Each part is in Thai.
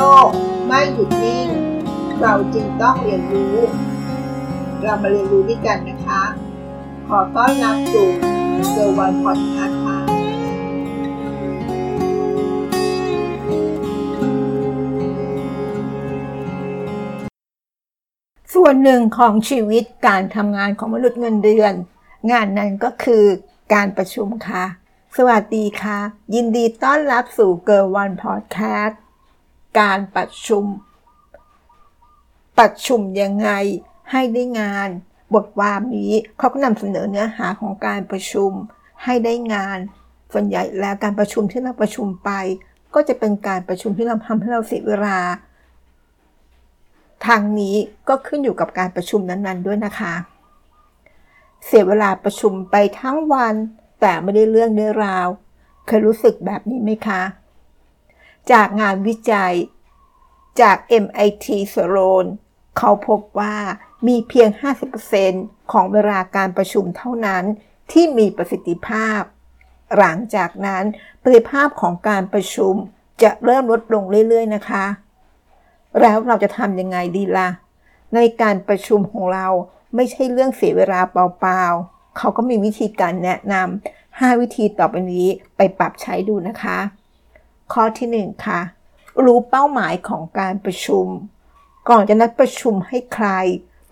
ลกไม่หยุดนิ่ง เราจึงต้องเรียนรู้ เรามาเรียนรู้ด้วยกันนะคะ ขอต้อนรับสู่เซอร์วันพอดคาส์ค่ะส่วนหนึ่งของชีวิตการทำงานของมนุษย์เงินเดือน งานนั้นก็คือการประชุมค่ะ สวัสดีค่ะ ยินดีต้อนรับสู่เกิร์ลวันพอดแคสต์ การประชุม ประชุมยังไงให้ได้งาน บทความนี้เขาก็นำเสนอเนื้อหาของการประชุม ให้ได้งาน ส่วนใหญ่แล้วการประชุมที่เราประชุมไป ก็จะเป็นการประชุมที่เราทำให้เราเสียเวลา ทางนี้ก็ขึ้นอยู่กับการประชุมนั้นๆด้วยนะคะ เสียเวลาประชุมไปทั้งวัน แต่ไม่ได้เรื่องได้ราว เคยรู้สึกแบบนี้ไหมคะ จากงานวิจัย จาก MIT s o r o n เขาพบว่ามีเพียง 50%ของเวลาการประชุมเท่านั้นที่มีประสิทธิภาพ หลังจากนั้นประสิทธิภาพของการประชุมจะเริ่มลดลงเรื่อย ๆ นะคะ แล้วเราจะทำยังไงดีละ่ะ ในการประชุมของเราไม่ใช่เรื่องเสียเวลาเปล่าๆ เขาก็มีวิธีการแนะนำ5 วิธีต่อไปนี้ไปปรับใช้ดูนะคะ ข้อที่ 1 ค่ะ รู้เป้าหมายของการประชุม ก่อนจะนัดประชุมให้ใคร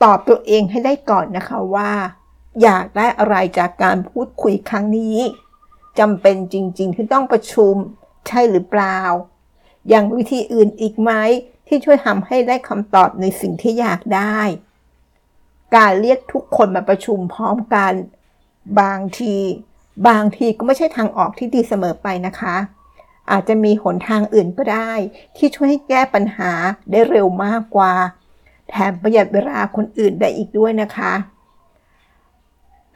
ตอบตัวเองให้ได้ก่อนนะคะว่า อยากได้อะไรจากการพูดคุยครั้งนี้จำเป็นจริง ๆ ที่ต้องประชุม ใช่หรือเปล่า อยังวิธีอื่นอีกไหมที่ช่วยทำให้ได้คำตอบในสิ่งที่อยากได้ การเรียกทุกคนมาประชุมพร้อมกัน บางที บางทีก็ไม่ใช่ทางออกที่ดีเสมอไปนะคะ อาจจะมีหนทางอื่นก็ได้ ที่ช่วยให้แก้ปัญหาได้เร็วมากกว่า แถมประหยัดเวลาคนอื่นได้อีกด้วยนะคะ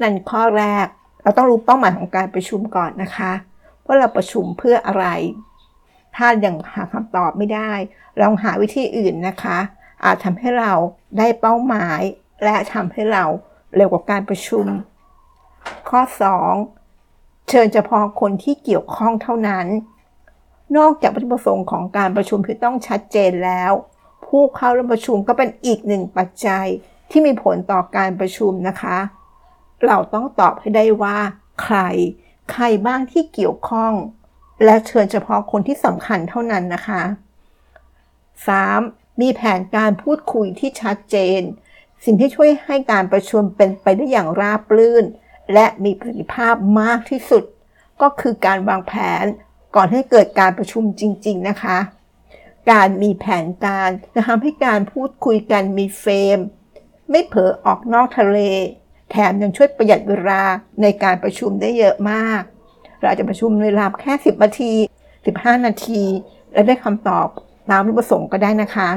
นั่นข้อแรกเราต้องรู้เป้าหมายของการประชุมก่อนนะคะว่าเราประชุมเพื่ออะไร ถ้ายังหาคำตอบไม่ได้ ลองหาวิธีอื่นนะคะ อาจทำให้เราได้เป้าหมาย และทำให้เราเร็วกว่าการประชุม ข้อ 2 เชิญเฉพาะคนที่เกี่ยวข้องเท่านั้น นอกจากวัตถุประสงค์ของการประชุมที่ต้องชัดเจนแล้ว ผู้เข้าร่วมประชุมก็เป็นอีกหนึ่งปัจจัยที่มีผลต่อการประชุมนะคะ เราต้องตอบให้ได้ว่า ใคร ใครบ้างที่เกี่ยวข้อง และเชิญเฉพาะคนที่สำคัญเท่านั้นนะคะ 3. มีแผนการพูดคุยที่ชัดเจน สิ่งที่ช่วยให้การประชุมเป็นไปได้อย่างราบรื่น และมีประสิทธิภาพมากที่สุด ก็คือการวางแผน ก่อนให้เกิดการประชุมจริง ๆ นะคะ การมีแผนการจะทำให้การพูดคุยกันมีเฟรมไม่เผลอออกนอกทะเล แถมยังช่วยประหยัดเวลาในการประชุมได้เยอะมาก เราจะประชุมเวลาแค่ 10 นาที 15 นาที และได้คำตอบตามที่ประสงค์ก็ได้นะคะ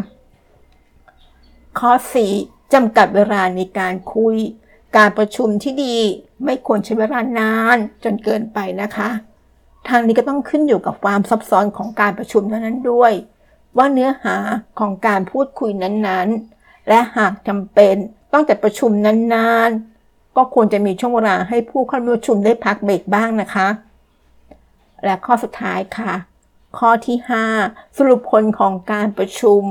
ข้อ 4. จำกัดเวลาในการคุย การประชุมที่ดีไม่ควรใช้เวลานานจนเกินไปนะคะ ทางนี้ก็ต้องขึ้นอยู่กับความซับซ้อนของการประชุมเท่านั้นด้วย ว่าเนื้อหาของการพูดคุยนั้นๆ และหากจำเป็นต้องจัดประชุมนานๆ ก็ควรจะมีช่วงเวลาให้ผู้เข้าร่วมประชุมได้พักเบรกบ้างนะคะ และข้อสุดท้ายค่ะ ข้อที่ 5 สรุปผลของการประชุม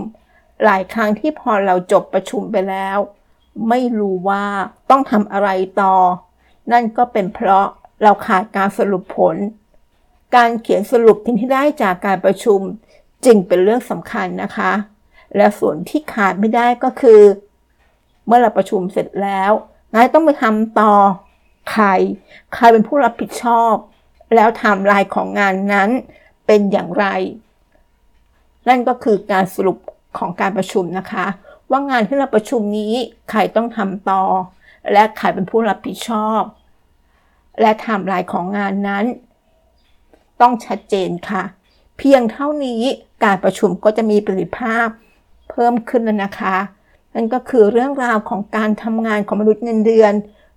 หลายครั้งที่พอเราจบประชุมไปแล้ว ไม่รู้ว่าต้องทำอะไรต่อ นั่นก็เป็นเพราะเราขาดการสรุปผล การเขียนสรุปที่ได้จากการประชุมจึงเป็นเรื่องสำคัญนะคะ และส่วนที่ขาดไม่ได้ก็คือ เมื่อเราประชุมเสร็จแล้วนายต้องไปทำต่อใคร ใครเป็นผู้รับผิดชอบ แล้วไทม์ไลน์ของงานนั้นเป็นอย่างไร นั่นก็คือการสรุปของการประชุมนะคะ ว่างานที่เราประชุมนี้ใครต้องทำต่อ และใครเป็นผู้รับผิดชอบ และไทม์ไลน์ของงานนั้น ต้องชัดเจนค่ะ เพียงเท่านี้การประชุมก็จะมีประสิทธิภาพเพิ่มขึ้นแล้วนะคะ นั่นก็คือเรื่องราวของการทำงานของมนุษย์เงินเดือน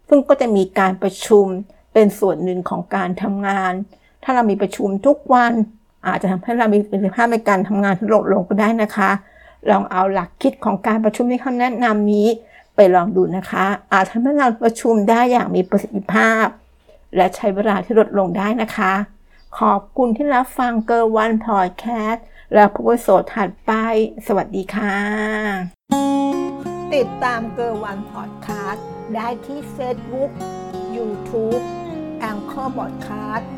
ซึ่งก็จะมีการประชุมเป็นส่วนหนึ่งของการทำงาน ถ้าเรามีประชุมทุกวัน อาจจะทำให้เรามีประสิทธิภาพในการทำงานที่ลดลงก็ได้นะคะ ลองเอาหลักคิดของการประชุมที่เขาแนะนำนี้ไปลองดูนะคะ อาจทำให้เราประชุมได้อย่างมีประสิทธิภาพ และใช้เวลาที่ลดลงได้นะคะ ขอบคุณที่รับฟังเกอร์วันพอดแคสต์แล้วพบกันโสดถัดไป สวัสดีค่ะ ติดตามเกอร์วันพอดแคสต์ได้ที่เฟซบุ๊กยูทูบแองเกอร์บอดแคสต์